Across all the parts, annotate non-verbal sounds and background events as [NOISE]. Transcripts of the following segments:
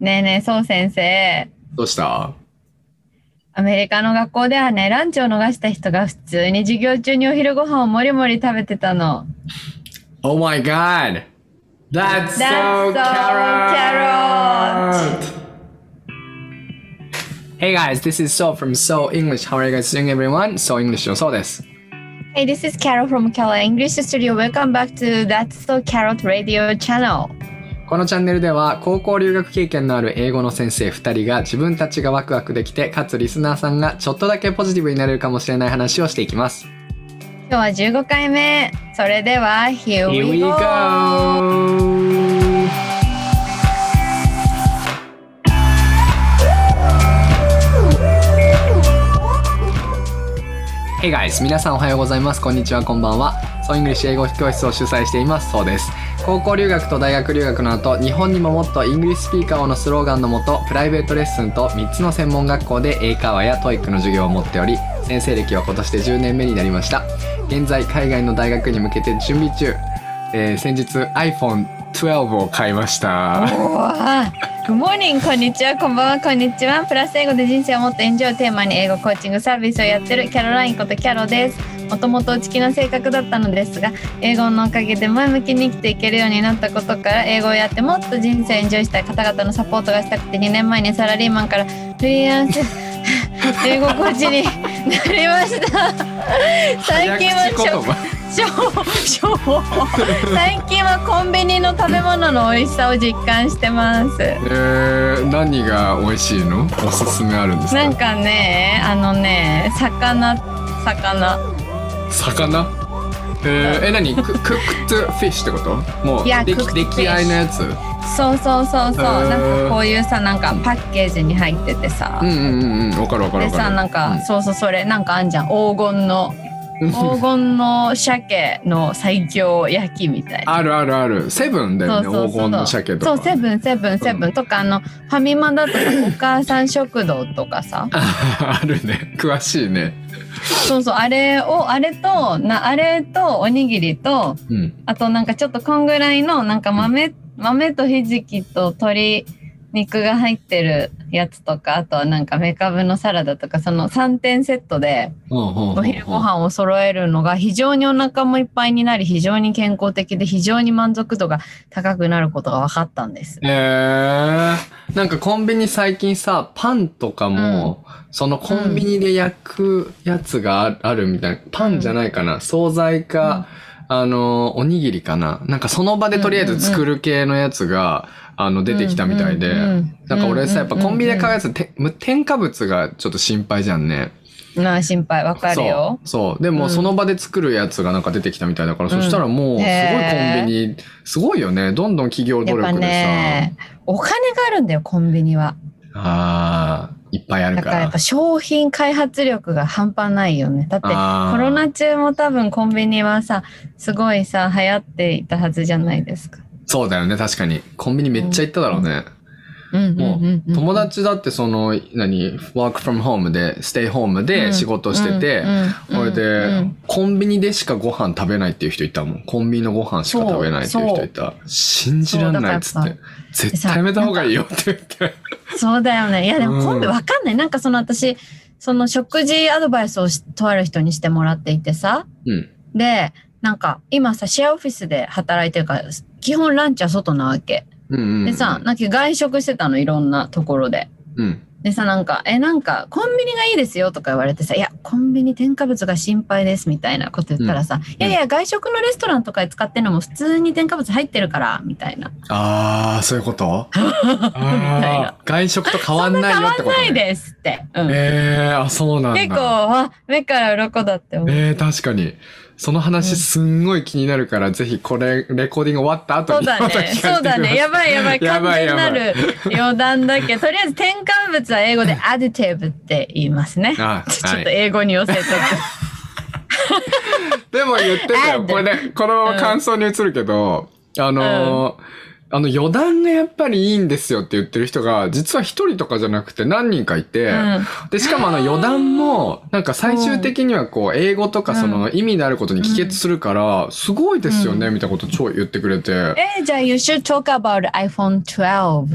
ねえねえ、そう先生。どうしたアメリカの学校ではね、ランチを逃した人が普通に授業中にお昼ご飯をもりもり食べてたの。Oh my god! That's, That's so, so carrot! Hey guys, this is So from So English. How are you guys doing everyone? So English のそうです。Hey, this is Carol from Carol English Studio. Welcome back to That's So Carrot Radio channel. このチャンネルでは高校留学経験のある英語の先生2人が自分たちがワクワクできてかつリスナーさんがちょっとだけポジティブになれるかもしれない話をしていきます。今日は15回目。それでは、Here we go! Hey guys! 皆さんおはようございます。こんにちは、こんばんは。ソイングリッシュ英語教室を主催しています。そうです。高校留学と大学留学の後、日本にももっと English speaker をのスローガンのもと、プライベートレッスンと3つの専門学校で英会話や TOEIC の授業を持っており、先生歴は今年で10年目になりました。現在、海外の大学に向けて準備中。えー先日 iPhone iPhone12 を買いました。Good morning! こんにちは、こんばんは、こんにちは。プラス英語で人生をもっとエンジョイをテーマに英語コーチングサービスをやってるキャロラインことキャロです。もともと内気な性格だったのですが、英語のおかげで前向きに生きていけるようになったことから、英語をやってもっと人生をエンジョイしたい方々のサポートがしたくて2年前にサラリーマンからフリーランス英語コーチになりました。[LAUGHS] 最近は口最近はコンビニの食べ物の美味しさを実感してます。えー、何が美味しいの？おすすめあるんですか？なんかね、あのね、魚、魚。魚？えー、え何？ク cooked fish ってこと？もういや出来合いのやつ？そうそうそうそう。へー。なんかこういうさ、なんかパッケージに入っててさ。うん。うんうんうん。わかるわかるでさ、なんか、そうそう、それ、なんかあんじゃん。黄金の、うん黄金の鮭の最強焼きみたいな。あるあるある。セブンだよねそうそうそう黄金の鮭とか。そう、セブン、セブン、セブン。とか、あの、ファミマだとさ、お母さん食堂とかさ。あ [LAUGHS] あるね。詳しいね。そうそう、あれを、あれと、な、あれと、おにぎりと、うん。あとなんかちょっとこんぐらいのなんか豆、豆とひじきと鶏肉が入ってるやつとか、あとはなんかメカブのサラダとか、その3点セットでおお昼ご飯を揃えるのが非常にお腹もいっぱいになり、非常に健康的で非常に満足度が高くなることが分かったんです。えー、なんかコンビニ最近さパンとかも、そのコンビニで焼くやつがああるみたいな。パンじゃないかな、惣菜か、あのおにぎりかななんかその場でとりあえず作る系のやつが、あの出てきたみたいで、なんか俺さやっぱコンビニで買ううやつてむ添加物がちょっと心配じゃんね。なあ心配わかるよ。そう。そう。でも、うんその場で作るやつがなんか出てきたみたいだから、そしたらもう、すごいコンビニ、すごいよね。どんどん企業努力でさ。ね、お金があるんだよ、コンビニは。ああ、いっぱいあるか。だかららやっぱ商品開発力が半端ないよね。だってコロナ中も多分コンビニはさ、すごいさ、流行っていたはずじゃないですか。そうだよね、確かに。コンビニめっちゃ行っただろうね。うんうんもう友達だってその、何、ワークフロムホームで、ステイホームで仕事してて、これで、コンビニでしかご飯食べないっていう人いたもん。コンビニのご飯しか食べないっていう人いた。信じらんないっつって。絶対やめた方がいいよって言って。そうだよね。いやでもコンビうんわかんない。なんかその私、その食事アドバイスをしとある人にしてもらっていてさ。うん。で、なんか今さ、シェアオフィスで働いてるから、基本ランチは外なわけ。うんうんうん。でさ、なんか外食してたの、いろんなところで。うん。でさ、なんか、え、なんか、コンビニがいいですよとか言われてさ、いや、コンビニ添加物が心配ですみたいなこと言ったらさ、いやいや、外食のレストランとかで使ってるのも普通に添加物入ってるから、みたいな。ああ、そういうこと？[LAUGHS] たいな外食と変わんないよってこと、ね、ないですって。うん。ええー、あ、そうなんだ。結構、あ、目から鱗だって思う。えー、確かに。その話すんごい気になるから、ぜひこれ、レコーディング終わった後にそうだね。また聞かせてくださいそうだね。やばいやばい。や完全なる余談だけど、とりあえず添加物は英語でアディティブって言いますね。あちょっはい。と英語に寄せとく。[LAUGHS] でも言ってたよ。これね、この感想に移るけど、あのーあの余談がやっぱりいいんですよって言ってる人が、実は一人とかじゃなくて何人かいて、うんで、しかもあの余談も、なんか最終的にはこう、英語とかその意味のあることに帰結するから、すごいですよね、みたいなこと超言ってくれて。えー、じゃあ you should talk about iPhone 12。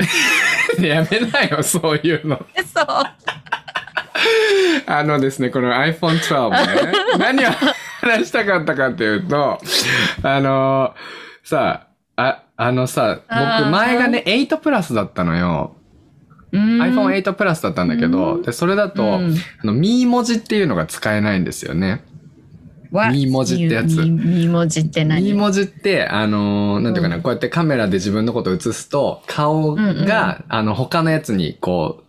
[LAUGHS] やめなよ、そういうの。そう。[LAUGHS] あのですね、この iPhone 12ね、[LAUGHS] 何を話したかったかっていうと、あのさあ、あのさ、僕前がね、8プラスだったのよ。うん。iPhone8 プラスだったんだけど、うん。で、それだと、うん。あの、ミー文字っていうのが使えないんですよね。ミー文字ってやつ。ミー文字って何？ミー文字って、あのーなんていうかな、うんこうやってカメラで自分のことを映すと、顔が、うん。うんあの、他のやつにこう、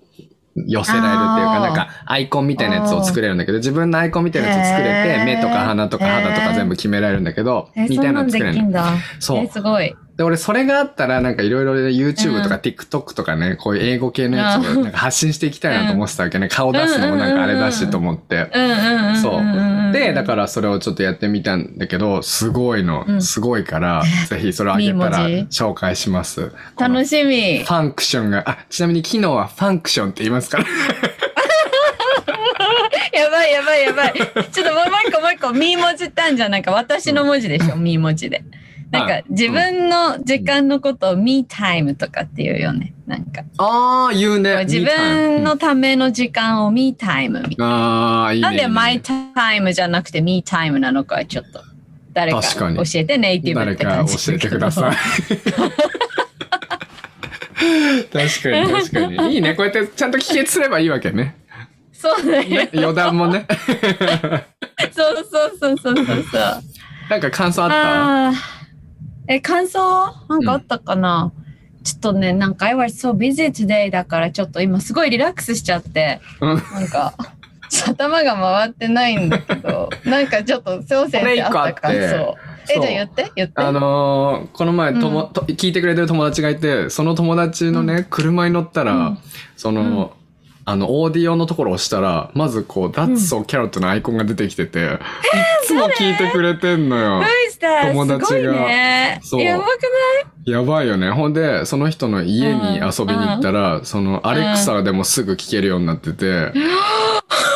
寄せられるっていうか、なんか、アイコンみたいなやつを作れるんだけど、自分のアイコンみたいなやつを作れて、目とか鼻とか肌とか全部決められるんだけど、えー、みたいなの作れるの。きんだ。そう。えーすごい。で、俺それがあったら、なんかいろいろ YouTube とかうん TikTok とかね、こういう英語系のやつうんをなんか発信していきたいなと思ってたわけね。顔出すのもなんかあれだしと思って。うんうんうんうん。そう。で、だら、からそれをちょっとやってみたんだけど、すごいの、うんすごいから、ぜひそれをあげたら紹介します。楽しみフ。ァンクションが、あ、ちなみに昨日はファンクションって言いますから。やばいやばいやばい。ちょっともう一個もう一個、ミー文字ってあるじゃん。なんか私の文字でしょ、ミー文字で。なんあか自分の時間のことをミータイムとかって言うよね。なんか。あー、言うね。自分のための時間をミータイムみたいあー、いいね。な。なんでマイタイムじゃなくてミータイムなのかちょっと誰か教えてネイティブって誰か感じ教えてください。[LAUGHS] 確かに確かに。いいね。こうやってちゃんと帰結すればいいわけね。そうだよ。ね余談もね。[LAUGHS] そうそうそうそうそうそう。なんか感想あっああー。え、感想なんかあったかな、ちょっとね、なんか I was so busy today だからちょっと今すごいリラックスしちゃって、たうん。なんか、頭が回ってないんだけど、[LAUGHS] なんかちょっと、そう先生あった感想。え、じゃあ言って言って。あのーこの前とも、と聞いてくれてる友達がいて、その友達のね、車に乗ったら、うん。その、あの、オーディオのところを押したら、まずこう、That's so carrot のアイコンが出てきてて、いっつも聞いてくれてんのよ。友達がね。そうやばくない？やばいよね。ほんで、その人の家に遊びに行ったら、その、アレクサでもすぐ聞けるようになってて、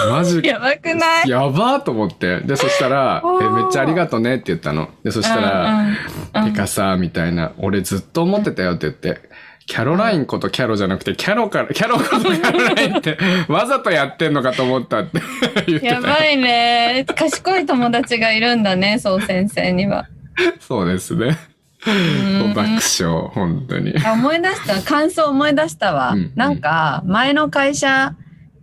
マジ [LAUGHS] やばくない？やばーと思って。で、そしたらお、え、ーめっちゃありがとねって言ったの。で、そしたら、てかさ、みたいな、俺ずっと思ってたよって言って、キャロラインことキャロじゃなくて、キャロから、キャロことキャロラインって、[LAUGHS] わざとやってんのかと思ったって [LAUGHS] 言ってたよ。やばいね。賢い友達がいるんだね、そう先生には。そうですね。ん爆笑、本当に。あ思い出した感想思い出したわ、うんなんか前の会社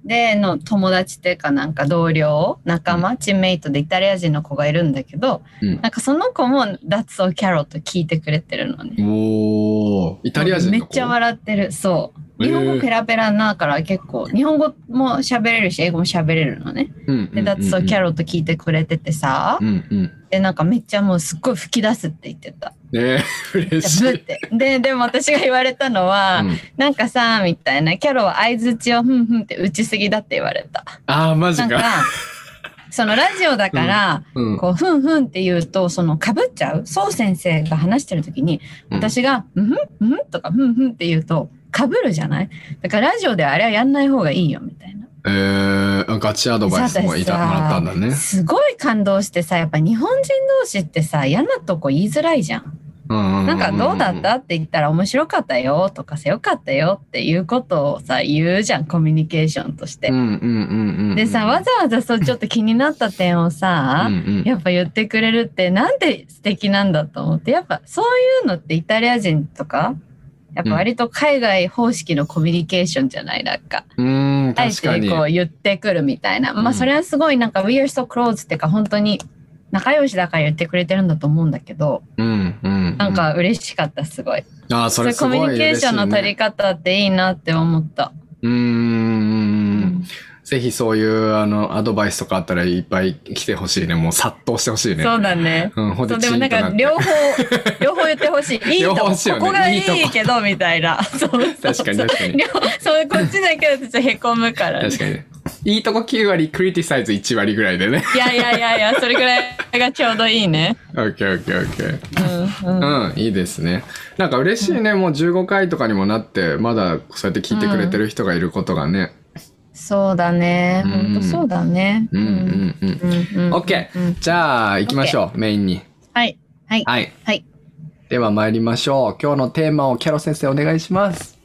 での友達っていうかなんか同僚仲間、チームメイトでイタリア人の子がいるんだけどうん。なんかその子も「That's so Carol」と聞いてくれてるのね。おー、イタリア人めっちゃ笑ってる。そう。日本語ペラペラなから結構日本語も喋れるし英語も喋れるのね。うんで「That's so Carol」と聞いてくれててさ。うんうん。でなんかめっちゃもうすっごい吹き出すって言ってたねえ、[LAUGHS] 嬉しい。ででも私が言われたのは、うんなんかさ、みたいな、キャロは相づちをふんふんって打ちすぎだって言われた。ああ、マジか。か、そのラジオだから、うん。こう、ふんふんって言うと、その、被っちゃう。そう先生が話してる時に、うん私が、うんふんうんふんとか、ふんふんって言うと、被るじゃない？だからラジオではあれはやんない方がいいよ、みたいな。えー、ガチアドバイスもいたさもらったんだね。すごい感動してさ、やっぱ日本人同士ってさ、嫌なとこ言いづらいじゃん。ななんかどうだったって言ったら面白かったよとかさよかったよっていうことをさ言うじゃんコミュニケーションとして。でさわざわざそうちょっと気になった点をさ、やっぱ言ってくれるってなんて素敵なんだと思ってやっぱそういうのってイタリア人とかやっぱ割と海外方式のコミュニケーションじゃない？なんか。うーん、あえ確かにて。こう言ってくるみたいな。うんまあそれはすごいなんか We are so close っていうか本当に仲良しだから言ってくれてるんだと思うんだけど、うんうん。なんか嬉しかったすごい。ああ、それすごいミュニケーションの取り方。方っていいなって思った。うーん。ぜひそういう、あの、アドバイスとかあったらいっぱい来てほしいね。もう殺到してほしいね。そうだね。うん、ほんででもなんか両方、[LAUGHS] 両方言ってほしい。いいとこ、ねここがいいけど、みたいな。[LAUGHS] そうそう確かに確かに両そう、こっちだけだとちょっとへこむから、ね。確かにね。いいとこ9割、クリティサイズ1割ぐらいでね。いやいやいやいや、それぐらいがちょうどいいね。オッケーオッケーオッケー。うんうん。うん、いいですね。なんか嬉しいね。もう15回とかにもなって、まだそうやって聞いてくれてる人がいることがね。そうだね。うん本当そうだね。うん、うん、うん。うんうん。オッケうんー。じゃあ、行きましょう。メインに。はい。はい。はい。はい。では参りましょう。今日のテーマをキャロ先生お願いします。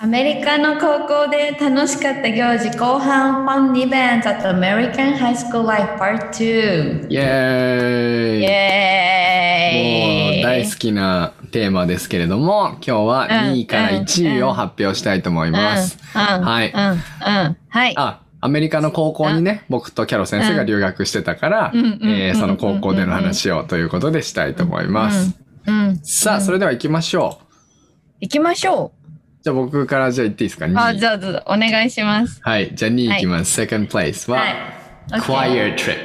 アメリカの高校で楽しかった行事後半 Fun Events at American High School Life Part 2イエーイイエーイ大好きなテーマですけれども、今日は2位から1位を発表したいと思います。はいはい。あ、アメリカの高校にね、僕とキャロ先生が留学してたから、えーその高校での話をということでしたいと思います。さあ、それでは行きましょう。行きましょじゃあ僕からじゃあ言っていいですか？う。あ、2位じゃあ、どうぞお願いします。はい、じゃあ2位行きます。second place は、はい。choir trip。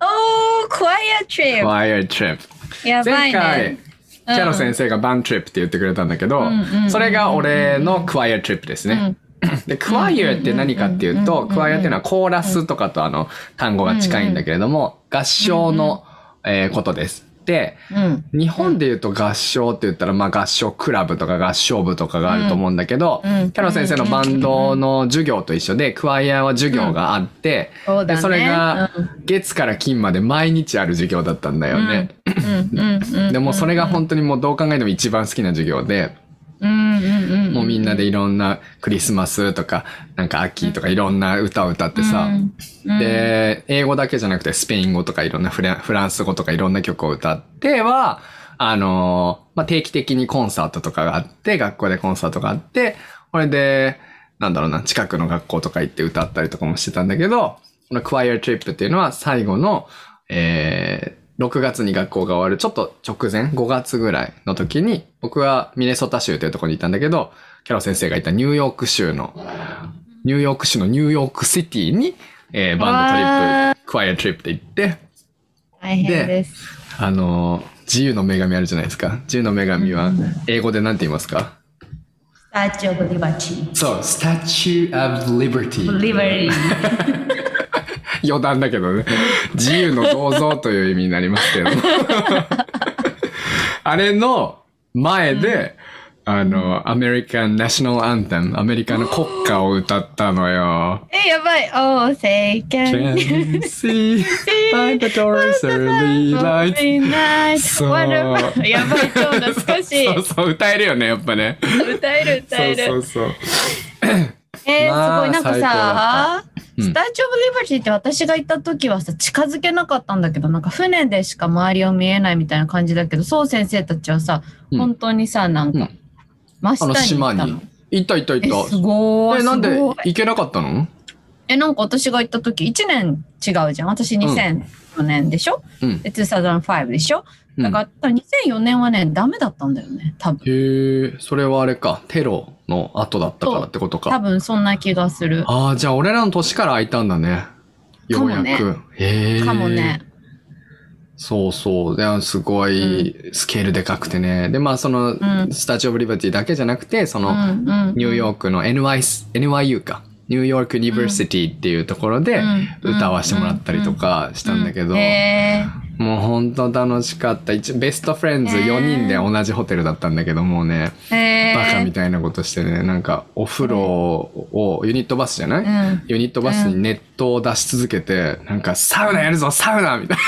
おー、Quiet Trip。choir trip。やばい前回、ね。キャロ先生がバントリップって言ってくれたんだけど、それが俺のクワイアトリップですね。で、クワイアって何かっていうと、クワイアっていうのはコーラスとかとあの単語が近いんだけれども、合唱の、えーことです。で、うん。日本で言うと合唱って言ったら、まあ合唱クラブとか合唱部とかがあると思うんだけど、うんキャロ先生のバンドの授業と一緒で、クワイアは授業があって、そね。でそれがうん月から金まで毎日ある授業だったんだよね。うん、うん、うん。でもそれが本当にもうどう考えても一番好きな授業で、うん、うん、うん。もうみんなでいろんなクリスマスとか、なんか秋とかいろんな歌を歌ってさ、うん、で、英語だけじゃなくてスペイン語とかいろんなフラフランス語とかいろんな曲を歌っては、あのーまあ、定期的にコンサートとかがあって、学校でコンサートがあって、これで、なんだろうな、近くの学校とか行って歌ったりとかもしてたんだけど、このクワイアトリップっていうのは最後の、えー、6月に学校が終わるちょっと直前、5月ぐらいの時に、僕はミネソタ州というところにいたんだけど、キャロ先生がいたニューヨーク州の、ニューヨーク市のニューヨークシティに、えーバンドトリップ、クワイアトリップで行って、大変です。あのー自由の女神あるじゃないですか。自由の女神は、英語で何て言いますか？Statue of Liberty。そう、Statue of Liberty。Liberty。[LAUGHS] 余談だけどね。[LAUGHS] 自由の銅像という意味になりますけど。[LAUGHS] あれの前で、あの、アメリカンナショナルアンテム、アメリカの国歌を歌ったのよ。え、やばい。Oh, say can Can see by the door's early light? そう [LAUGHS] やばい、超懐かしい。そうそう、歌えるよね、やっぱね。歌える、歌える。そうそうそう。えすごい。なんかさ、うんスタチュオブリバティって私が行った時はさ、近づけなかったんだけど、なんか船でしか周りを見えないみたいな感じだけど、そう先生たちはさ、うん本当にさ、なんかうん、真下あのに行ったの。行った行ったえ、行っすごた。い。え、なんですごい行けなかったの？え、なんか私が行った時、1年違うじゃん。私2004年でしょ、うん。で、2005でしょ？だから、2004年はね、ダメだったんだよね。多分。へえ、それはあれか、テロの後だったからってこと多か。分そんな気がする。ああ、じゃあ俺らの年から開いたんだね。ようやかもねく。へえ。かもね。そうそう。で、すごいスケールでかくてね。で、まあその、んスタジオブリバティだけじゃなくて、その、うんうんニューヨークの NY NYU か。ニューヨーク・ユニバーシティっていうところでうん歌わせてもらったりとかしたんだけど、へもう本当楽しかった。一ベストフレンズ4人で同じホテルだったんだけど、もうね、バカみたいなことしてね、なんかお風呂を、ユニットバスじゃない、うんユニットバスにネットを出し続けて、なんかサウナやるぞ、サウナみたい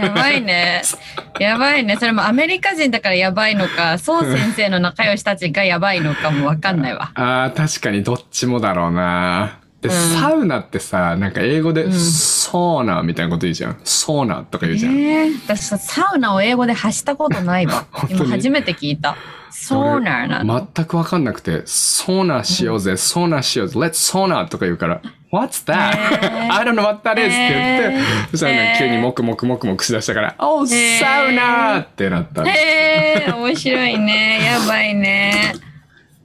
な。やばいね。[LAUGHS] やばいね。それもアメリカ人だからやばいのか、そう先生の仲良したちがやばいのかもわかんないわ。ああ、確かにどっちもだろうな。で、うんサウナってさ、なんか英語で、ソーナみたいなこと言うじゃん。ソーナとか言うじゃん。えー、私さ、サウナを英語で発したことないわ。[LAUGHS] 今初めて聞いた。ソーナーなの。全くわかんなくて、ソーナしようぜ、ソーナしようぜ、Let's ソーナとか言うから、What's that?、へ [LAUGHS] ー I don't know what that is って言って、そしたらね、急にモクモクモクモクしだしたから、Oh, サウナってなったんです。へえ、面白いね。やばいね。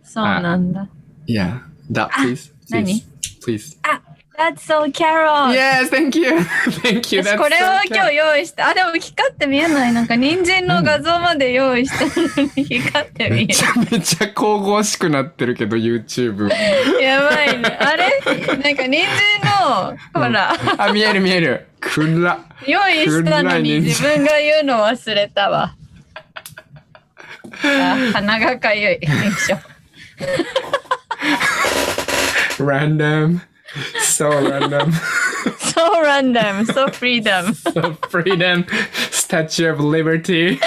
そうなんだ。Yeah, that please. 何？Please. あ、That's so Carol! Yes, thank you! [LAUGHS] thank you! これを今日用意して、あ、でも光って見えない。なんか人参の画像まで用意したのに光って見えめちゃめちゃ神々しくなってるけど、YouTube。る。[LAUGHS] やばいね。あれ？なんか人参の、ほら、あ、見える見える。暗っ。用意したのに自分が言うの忘れたわ。[LAUGHS] あ鼻がかゆい。よいしょ。Random. So random. So random, so freedom. So freedom. Statue of Liberty.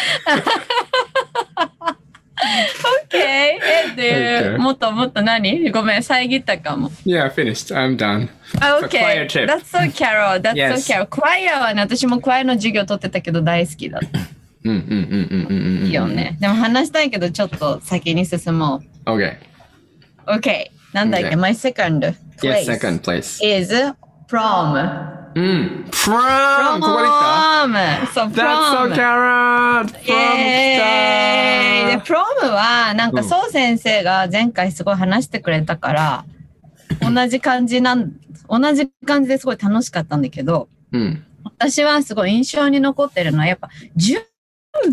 OK! え、で、OK もっともっと何ごめん、遮ったかも。Yeah, finished. I'm done. あ、So OK! choir trip. That's so Carol. That's Yes. so Carol. クワイアはね、私もクワイアの授業取ってたけど大好きだったうんうんうんうんうんうん。よね。でも話したいけど、ちょっと先に進も Okay. う。なんだっけ？My second Yes, place second place. is prom. うん。Prom! ここで来た prom! そう、That's so prom! Karen! イ Prom エーイで、来プロムは、なんか、うんそう先生が前回すごい話してくれたから、同じ感じなん、同じ感じですごい楽しかったんだけど、たうん。私はすごい印象に残ってるのは、やっぱ、準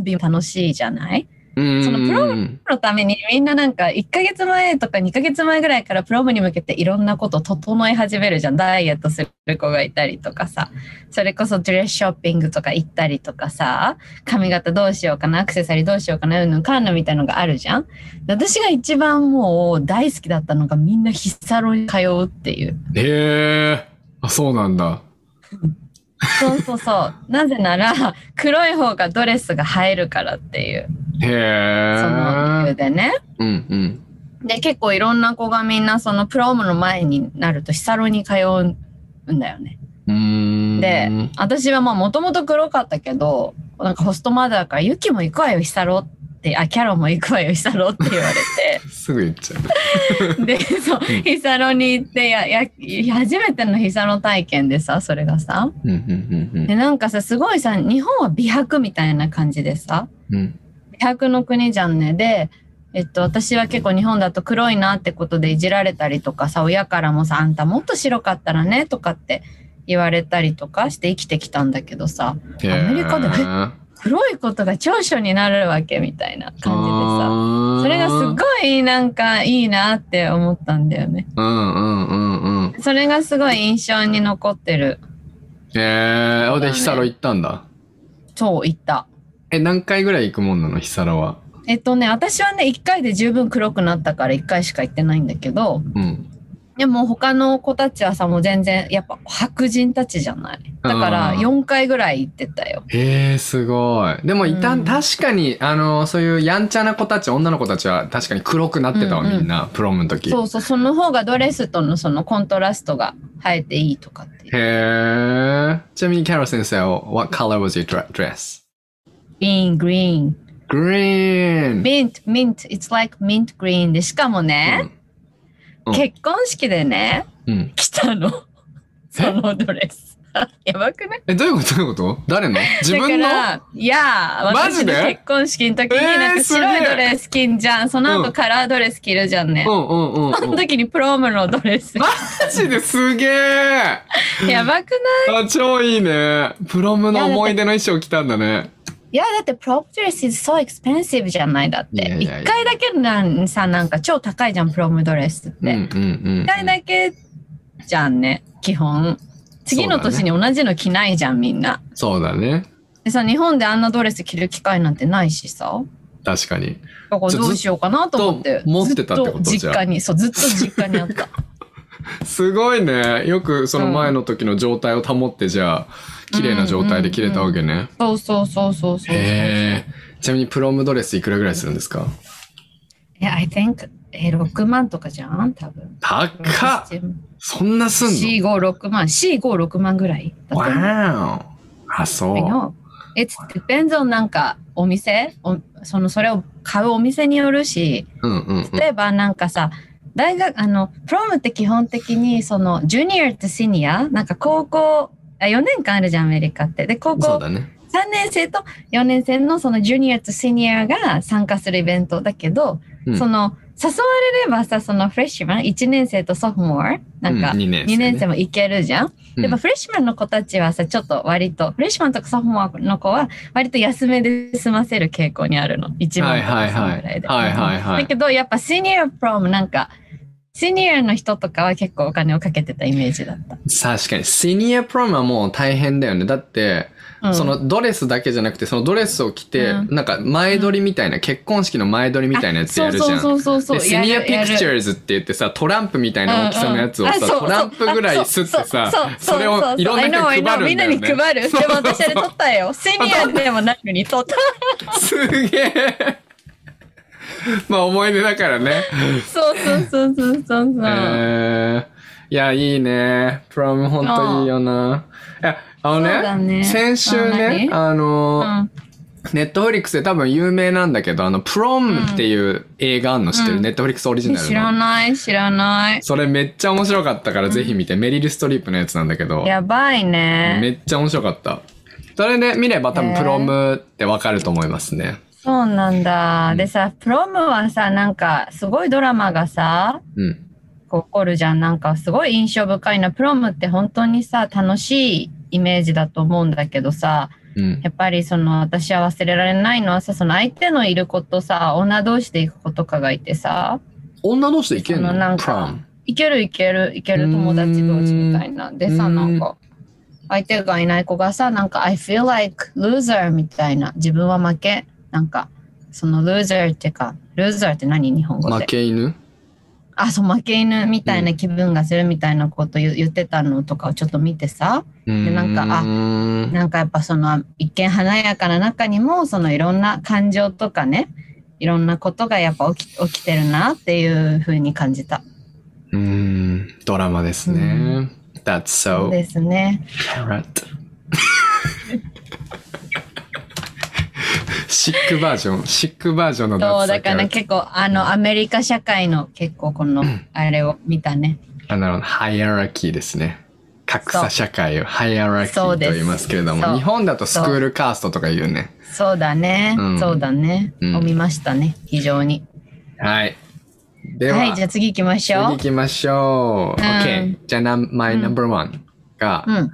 備も楽しいじゃない？うん。そのプロムのためにみんななんか1ヶ月前とか2ヶ月前ぐらいからプロムに向けていろんなことを整え始めるじゃん。ダイエットする子がいたりとかさ。それこそドレスショッピングとか行ったりとかさ。髪型どうしようかな、アクセサリーどうしようかな、うんぬんかんぬんみたいなのがあるじゃん。で私が一番もう大好きだったのがみんなヒサロに通うっていう。へえ。あ、そうなんだ。そうそうそう。なぜなら黒い方がドレスが映えるからっていう、へその理由え。でね。うんうん。で、結構いろんな子がみんなそのプロムの前になるとヒサロに通うんだよね。うーん。で、私はまあもともと黒かったけど、なんかホストマザーからユキも行くわよ、ヒサロって、あ、キャロも行くわよ、ヒサロって言われ [LAUGHS] すぐ言っちゃう。て。[LAUGHS] で、そう、ヒサロに行って、や、や、初めてのヒサロ体験でさ、それがさ。うんうんうんで、なんかさ、すごいさ、日本は美白みたいな感じでさ、うん。うん。美白の国じゃんね。で、えっと、私は結構日本だと黒いなってことでいじられたりとかさ、親からもさ、あんたもっと白かったらね、とかって言われたりとかして生きてきたんだけどさ、アメリカで黒いことが長所になるわけみたいな感じでさ、それがすっごいなんかいいなって思ったんだよね。うんうんうんうん。それがすごい印象に残ってる。へえ。あ、で、ヒサロ行ったんだ。そう言った。え、何回ぐらい行くもんなの？ヒサロは。えっとね、私はね、1回で十分黒くなったから1回しか行ってないんだけど、うん。でも他の子たちはさ、もう全然、やっぱ白人たちじゃない？だからうん4回ぐらい行ってたよ。へえ、すごい。でもいた、うん確かに、あの、そういうやんちゃな子たち、女の子たちは確かに黒くなってたわ、うんうんみんな、プロムの時。そうそう、その方がドレスとのそのコントラストが映えていいとかって。へえ。ちなみにキャロル先生は、what color was your dre- dress? グリーン、グリーン。Green! mint, mint, it's like mint green で、しかもね、うんうん結婚式でね、うん。着たの。そのドレス。[LAUGHS] やばくない？え、どういうこと？どういうこと？誰の？[LAUGHS] 自分の？だから、いや、マジで？私の結婚式の時にえーなんか白いすげえドレス着んじゃん。そのうん後カラードレス着るじゃんね。うんうんうん、そのうん。時にプロムのドレス。マジですげえ [LAUGHS] やばくない？あ、超いいね。プロムの思い出の衣装着たんだね。いや、だってプロムドレス is so expensive じゃないだって。一回だけなんさ、なんか超高いじゃん、プロムドレスって。うんうんうん。一回だけじゃんね、基本。次の年に同じの着ないじゃん、みんな。そうだね。でさ、日本であんなドレス着る機会なんてないしさ。確かに。だからどうしようかなと思ってずっ。と持ってたってこと実家に、そう、ずっと実家にあった。[LAUGHS] すごいね。よくその前の時の状態を保って、じゃあ、綺麗な状態で着れたわけね。そうそうそうそうそう。へえ。ちなみにプロムドレスいくらぐらいするんですか？いや、I think、え、6万とかじゃん？多分。高っそんなすんの ?4、5、6万。4、5、6万ぐらい。わーあ、そう。It depends on なんかお店？おそのそれを買うお店によるし、うんうんうん。例えばなんかさ、大学、あの、プロムって基本的にその、ジュニアとシニア、なんか高校、あ4年間あるじゃん、アメリカって。で、高校そうだね。3年生と4年生のそのジュニアとシニアが参加するイベントだけど、うんその誘われればさ、そのフレッシュマン、1年生とソフモア、なんかうん二年生ね2年生もいけるじゃん。うんやっぱフレッシュマンの子たちはさ、ちょっと割と、フレッシュマンとかソフモアの子は割と安めで済ませる傾向にあるの。1万とかそのぐらいで。はいはいはいだけど、やっぱシニアプロムなんか、シニアの人とかは結構お金をかけてたイメージだった。確かに。シニアプロムはもう大変だよね。だって、うんそのドレスだけじゃなくて、そのドレスを着て、うんなんか前撮りみたいな、結婚式の前撮りみたいなやつやるじゃん。そうそうそうそうで、シニアピクチャーズって言ってさ、トランプみたいな大きさのやつをさ、うんうんトランプぐらいすってさそう、それをいろんな人に配るんだよ、ね。みんなに配る。でも私あれ取ったよ。[LAUGHS] シニアでもないのに取った。すげえ。[LAUGHS] まあ思い出だからね。そうそうそうそうそうそう。えー、いや、いいね。プロムほんといいよな。いや、あのね、ね先週ね、ああの、うんネットフリックスで多分有名なんだけど、あの、プロムっていう映画あんの知ってる、うんネットフリックスオリジナル知らの。ない、知らない。それめっちゃ面白かったからぜひ見て、メリル・ストリップのやつなんだけど、やばいめね。っちゃ面白かった。それで見れば多分プロムってわかると思いますね。そうなんだ。うんでさ、プロムはさ、なんか、すごいドラマがさ、うん。こう起こるじゃん。なんか、すごい印象深いな。プロムって本当にさ、楽しいイメージだと思うんだけどさ、うん。やっぱりその私は忘れられないのはさ、その相手のいる子とさ、女同士で行く子とかがいてさ、女同士でいけんそのなのんか。いけるいけるいける友達同士みたいな。でさ、うんなんか、相手がいない子がさ、なんか、I feel like loser みたいな。自分は負け。なんか、その loser ってか、loser って何？日本語負で。け犬？あ、そう、負け犬みたいな気分がするみたいなこと言言ってたのとかをちょっと見てさ、なんかあなんかやっぱその一見華やかな中にも、そのいろんな感情とかね、いろんなことがやっぱ起き起きてるなっていうふうに感じた。うーん、ドラマですね。That's そう so ですね。carrot. シックバージョン、シックバージョンのそう、だから結構、あの、アメリカ社会の結構この、あれを見たね。あの、ハイアラキーですね。格差社会をハイアラキーと言いますけれども、日本だとスクールカーストとか言うね。そうだね。うんそうだね。うんを見ましたね。非常に。はい。では、はい、じゃあ次行きましょう次行。きましょう。うん OK。じゃあ、な my number one が、うん。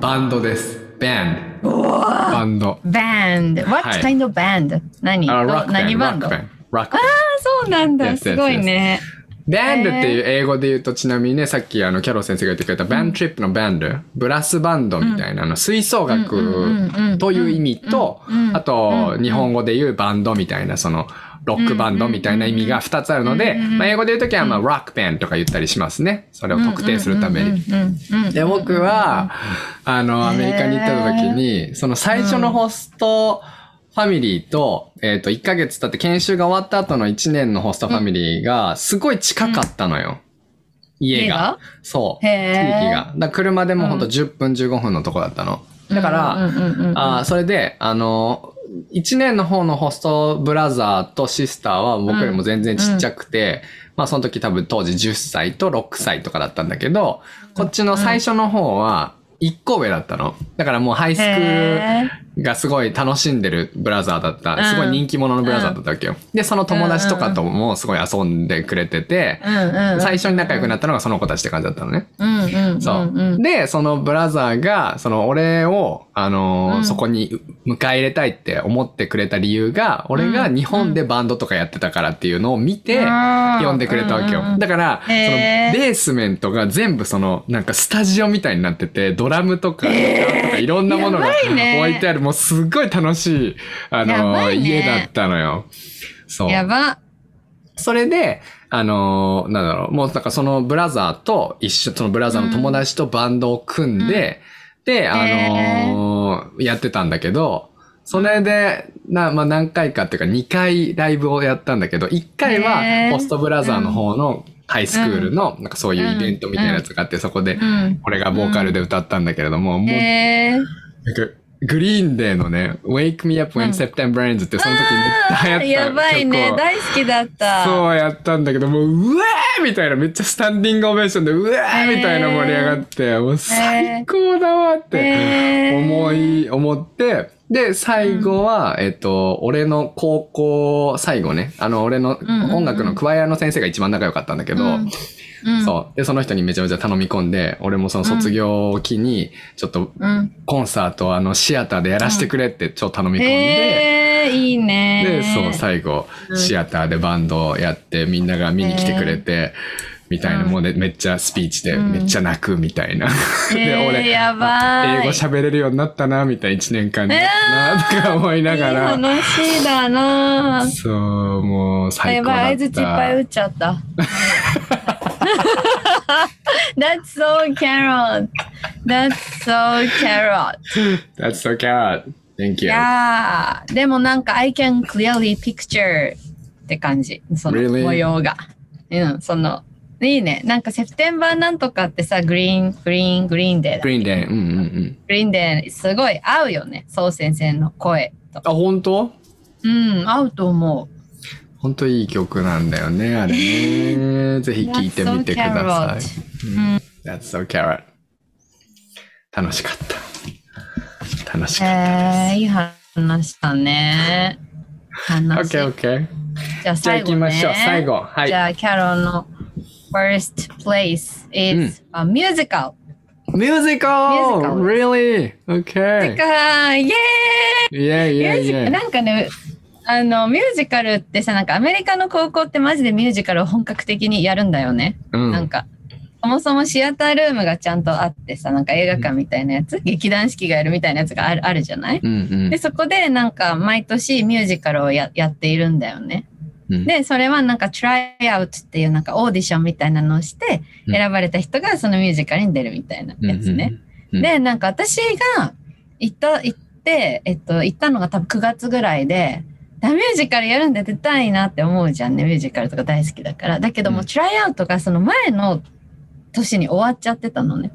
バンドです。band。バンド。バンド。What はい kind of band? 何あ、ど rock band。何バンド rock あ band。rock band そうなんだ。Yes, yes, すごいね。バンドっていう英語で言うと、ちなみにね、さっきあの、キャロル先生が言ってくれたバンドトリップのバンド、ブラスバンドみたいな、あの、吹奏楽という意味とうんうんうんう、んあと、日本語で言うバンドみたいな、その、ロックバンドみたいな意味が2つあるので、まあ、英語で言うときは、まあ、ロックバンドとか言ったりしますね。それを特定するために。うんうんうんうんで、僕は、あの、アメリカに行った時に、その最初のホストファミリーと、えっ、と、1ヶ月経って研修が終わった後の1年のホストファミリーが、すごい近かったのよ。家が？家が。そう。地域が。だ車でもほんと10分15分のとこだったの。だから、うんうんうんうんあーそれで、あの、1年の方のホストブラザーとシスターは僕よりも全然ちっちゃくて、まあその時多分当時10歳と6歳とかだったんだけど、こっちの最初の方は1個上だったの。だからもうハイスクールへがすごい楽しんでるブラザーだった。すごい人気者のブラザーだったわけよ。で、その友達とかともすごい遊んでくれてて、最初に仲良くなったのがその子たちって感じだったのね。で、そのブラザーが、その俺を、あのーうん。そこに迎え入れたいって思ってくれた理由が、俺が日本でバンドとかやってたからっていうのを見て、呼んでくれたわけよ。だから、そのベースメントが全部その、なんかスタジオみたいになってて、ドラムとか、ギターとかいろんなものが置いてある、もうすっごい楽しい、あやのね家だったのよ。そう。やば。それで、あのーなんだろう、もうなんかそのブラザーと一緒、そのブラザーの友達とバンドを組んで、で、あのーやってたんだけど、それで、な、まあ、何回かっていうか2回ライブをやったんだけど、1回へはーポストブラザーの方のハイスクールの、なんかそういうイベントみたいなやつがあって、そこでうん。俺がボーカルで歌ったんだけれども、もう、なんかグリーンデーのね、Wake Me Up When September Ends ってその時めっちゃ流行ったやばいね。大好きだった。そうやったんだけど、もう、うわーみたいな、めっちゃスタンディングオベーションで、うわーみたいな盛り上がって、もう最高だわって思い、思って、で、最後は、えっと、俺の高校最後ね、あの、俺の音楽のクワイアの先生が一番仲良かったんだけど、うんうんそう。で、その人にめちゃめちゃ頼み込んで、俺もその卒業を機に、ちょっとうん。コンサートをあのシアターでやらせてくれってちょっと頼み込んで、へえ、いいね。で、そう、最後、うんシアターでバンドをやって、みんなが見に来てくれて、みたいな、うんもうね、めっちゃスピーチで、うんめっちゃ泣くみたいな。で、えー俺、やばい英語喋れるようになったな、みたいな一年間で、えなとか思いながいいら。話だなそう、もう最高だった。やばい、相づちいっぱい打っちゃった。[LAUGHS] That's so carrot. That's so carrot. That's so carrot. Thank you. やーでもなんか I can clearly picture って感じ。その？模様が。うん、その、いいね。なんか September なんとかってさ、 Green、Green、Green Day だ。Green Day. うんうんうん。 Green Day、すごい合うよね。そう先生の声と。あ、本当？うん、合うと思う。本当いい曲なんだよね、あれね。[LAUGHS] ぜひ聴いてみてください。うん That's so carrot. 楽しかった。楽しかったえー、いい話だね。話。OK, OK. じゃあじゃあ最後ね。行きましょう。最後。はいじ。ゃあ、キャロの first place is a musical. Musical! Musical Really? Okay. かイエーイ Yeah, ミュ yeah, ージカ yeah. なんかね、あの、ミュージカルってさ、なんかアメリカの高校ってマジでミュージカルを本格的にやるんだよね。うん。なんか、そもそもシアタールームがちゃんとあってさ、なんか映画館みたいなやつ、劇団四季がやるみたいなやつがあるあるじゃない？うんうんで、そこでなんか毎年ミュージカルをややっているんだよね。うんで、それはなんか try out っていうなんかオーディションみたいなのをして、うん選ばれた人がそのミュージカルに出るみたいなやつね。うんうんで、なんか私が行った、行って、えっと、行ったのが多分9月ぐらいで、だミュージカルやるんで出たいなって思うじゃんね。ミュージカルとか大好きだから。だけども、うんトライアウトがその前の年に終わっちゃってたのね。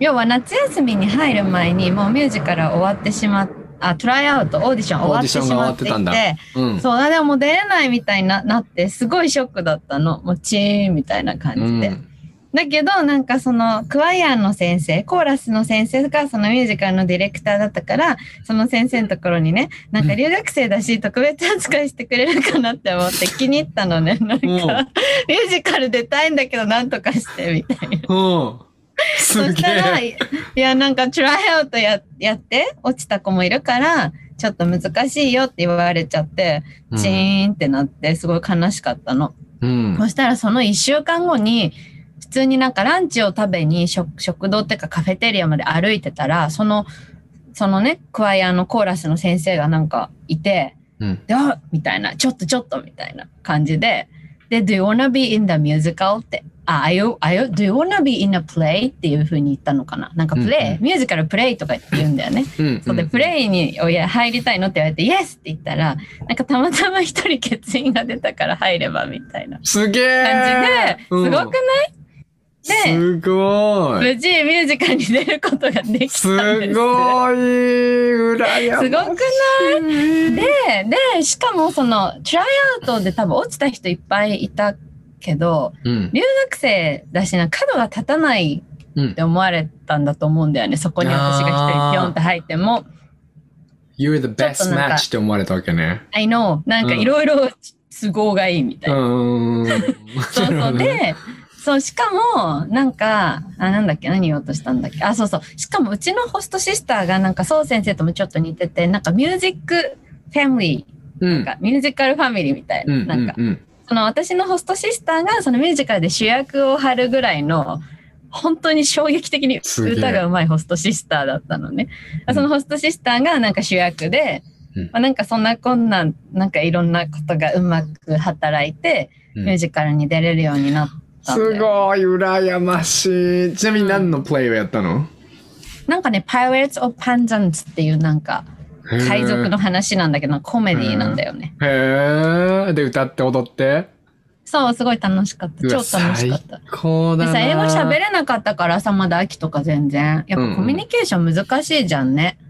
要は夏休みに入る前にもうミュージカルは終わってしまっあ、トライアウト、オーディション終わってしまっていてって、うん。そう、あでも出れないみたいにななって、すごいショックだったの。もうチーンみたいな感じで。うんだけど、なんかその、クワイアンの先生、コーラスの先生がそのミュージカルのディレクターだったから、その先生のところにね、なんか留学生だし、特別扱いしてくれるかなって思って気に入ったのね。なんか、ミュージカル出たいんだけど、なんとかして、みたいな。うん。そしたら、え。いや、なんか、トライアウトややって、落ちた子もいるから、ちょっと難しいよって言われちゃって、チーンってなって、すごい悲しかったの。うん。そしたらその一週間後に、普通になんかランチを食べに食食堂っていうかカフェテリアまで歩いてたら、その、そのね、クワイアのコーラスの先生がなんかいて、うん。で、あみたいな、ちょっとちょっとみたいな感じで、で、do you wanna be in the musical? って、あ、are you, are you, do you wanna be in a play? っていう風に言ったのかな。なんかプレイ、うんうんミュージカルプレイとか言うんだよね。うん。そうで、プレイにおや入りたいの？って言われて、イエスって言ったら、なんかたまたま一人欠員が出たから入ればみたいなすげえ感じで、すごくない、ですごい。無事ミュージカルに出ることができすたんです。ごい。羨ましい。すごくない？で、で、しかもその、トライアウトで多分落ちた人いっぱいいたけど、うん。留学生だしな、角が立たないうんって思われたんだと思うんだよね。そこに私が一人ピョンって入っても、You're the best match って思われたわけね。I know, なんかいろいろ都合がいいみたいな。うん。そうそう。で、そう、しかも、なんか、あ、なんだっけ、何言おうとしたんだっけ？あ、そうそう。しかも、うちのホストシスターが、なんか、そう先生ともちょっと似てて、なんか、ミュージックファミリー、うんなんか、ミュージカルファミリーみたいな。うん。なんか、うん。その、私のホストシスターが、そのミュージカルで主役を張るぐらいの、本当に衝撃的に歌が上手いホストシスターだったのね。うんそのホストシスターがなんか主役で、うんまあ、なんかそんなこんなん、なんかいろんなことがうまく働いて、うんミュージカルに出れるようになったんだよすごい、羨ましい。ちなみに何のプレイをやったの？なんかね、Pirates of Penzance っていうなんか、海賊の話なんだけど、コメディなんだよね。へえ。で、歌って踊って？そう、すごい楽しかった。超楽しかった。最高ださ、英語喋れなかったからさ、まだ秋とか全然。やっぱコミュニケーション難しいじゃんね。うん。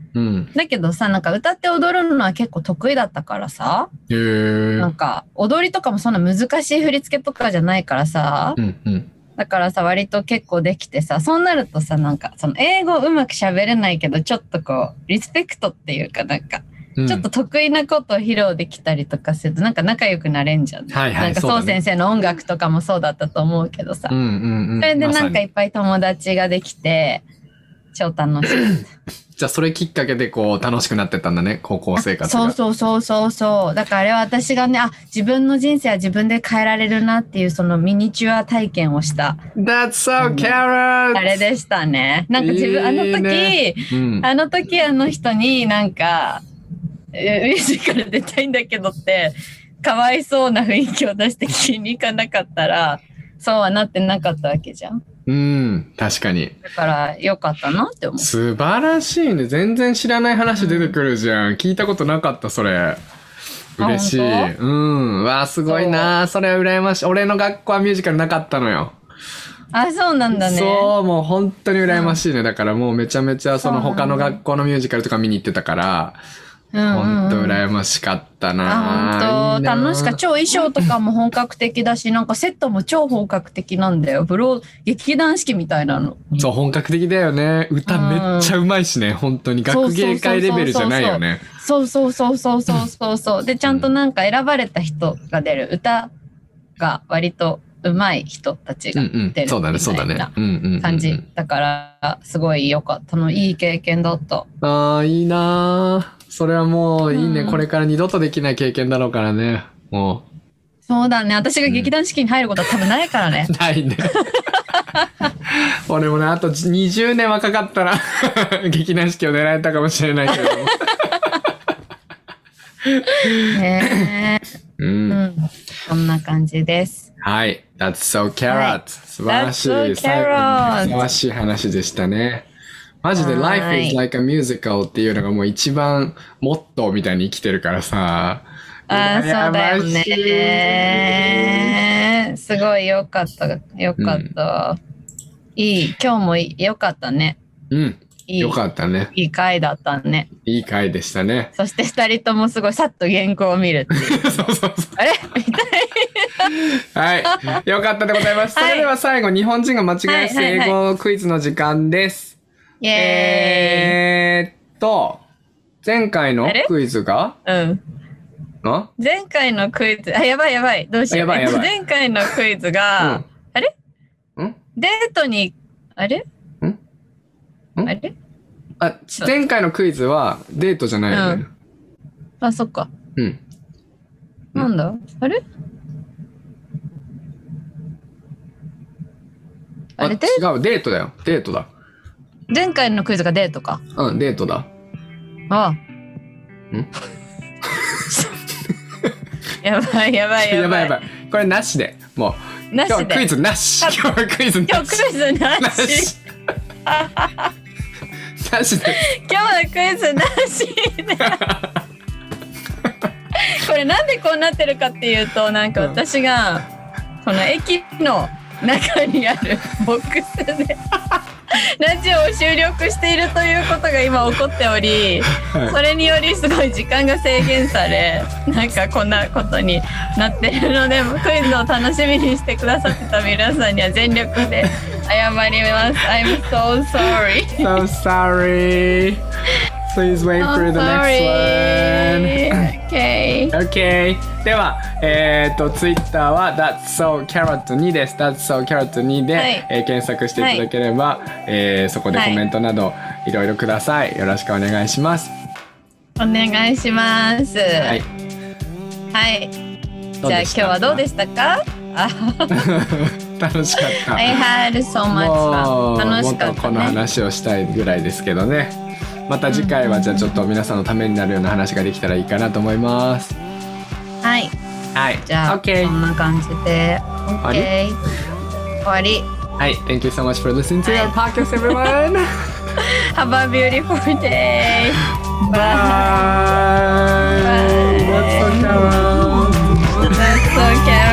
だけどさ、なんか歌って踊るのは結構得意だったからさ。なんか踊りとかもそんな難しい振り付けとかじゃないからさ、うんうん。だからさ、割と結構できてさ、そうなるとさ、なんか、その英語うまく喋れないけど、ちょっとこう、リスペクトっていうかなんか、うんちょっと得意なことを披露できたりとかすると、なんか仲良くなれんじゃん。はいはいなんか、そう先生の音楽とかもそうだったと思うけどさ。うんうんうん。それでなんかいっぱい友達ができて、超楽しい。[LAUGHS] じゃあそれきっかけでこう楽しくなってったんだね、高校生活が。そうそうそうそうそう。だからあれは私がね、あ、自分の人生は自分で変えられるなっていうそのミニチュア体験をした、That's so carrot! あれでしたね。なんか自分、あのいいね時、うん。あの時あの人になんか、えミュージカル出たいんだけどって、かわいそうな雰囲気を出して聞きに行かなかったら、そうはなってなかったわけじゃん。うん、確かに。だからよかったなって思う。素晴らしいね。全然知らない話出てくるじゃん。聞いたことなかった、それ。嬉しい。あうん。わあ、すごいな。それは羨ましい。俺の学校はミュージカルなかったのよ。あ、そうなんだね。そう、もう本当に羨ましいね。だからもうめちゃめちゃその他の学校のミュージカルとか見に行ってたから、うんうんうん本当羨ましかったな。あ、本当楽しかった。超衣装とかも本格的だし、なんかセットも超本格的なんだよ。ブロー、劇団四季みたいなの。そう、本格的だよね。歌めっちゃうまいしね。本当に。学芸会レベルじゃないよね。そうそうそうそうそうそうそう。で、ちゃんとなんか選ばれた人が出る歌が割と上手い人たちが出。るそうだね、感じ。だから、すごい良かったの。いい経験だった。ああ、いいなーそれはもういいね、うんこれから二度とできない経験だろうからね。もそうだね。私が劇団四季に入ることは多分ないからねう。。ないね。俺もね、あと20年若かったら [LAUGHS] 劇団四季を狙えたかもしれないけれども。ねえ。う。うんん。こんな感じです。はい。That's so carrot、はい素晴らしい。ふさわしい話でしたね。マジではい Life is like a musical っていうのがもう一番モットーみたいに生きてるからさ。ああ、そうだよね。すごいよかった。よかった。いい。今日もいよかったね。うん。いい。よかったね。いい回だったね。いい回でしたね。そして二人ともすごいさっと原稿を見るっていう。[LAUGHS] そうそうそう。あれ？みたいはい。よかったでございます。そはいれでは最後、日本人が間違えやすいはいはい英語クイズの時間です。えーっと、前回のあれ？クイズが？うん。あ？前回のクイズ、あ、やばいやばい。どうしよう。やばいやばい。えっと前回のクイズが、うん。あれ？ん？デートに、あれ？ん？ん？あれ？あ、前回のクイズはデートじゃないよね。あ、そっか。うん。なんだ？あれ？あ、あれ？で違う、デートだよ。デートだ。前回のクイズがデートか。うん、デートだ。ああ。やばいやばいやばい。やばいやばい。これなしで。もう、なしで。今日はクイズなし。今日はクイズ今日なし。クイズななし。し。なしで。今日はクイズなしで。これなんでこうなってるかっていうとなんか私がこの駅の中にあるボックスで [LAUGHS] ラジオを収録しているということが今起こっておりはい。それによりすごい時間が制限され [LAUGHS] なんかこんなことになってるのでクイズを楽しみにしてくださってた皆さんには全力で謝ります。I'm so sorry. So sorry. Please wait for the next one. [LAUGHS] Okay. OK では、えっ、と Twitter は That's So Carrot 2です。That's So Carrot 2で、はい。えー検索していただければ、えーそこでコメントなどい。ろいろください。よろしくお願いします。お願いします。ははい。い。じゃあ今日はどうでしたか？あ。[LAUGHS] 楽しかった、I had so much fun. 楽もしかったっとこのね。話をしたいぐらいですけどねまた次回はじゃあちょっと皆さんのためになるような話ができたらいいかなと思いますはい。はいじゃあ、OK こんな感じで。わり OK。終わり。はい Thank you so much for listening to はい our podcast everyone Have a beautiful day. Bye. Bye. That's so Carol. That's so Carol.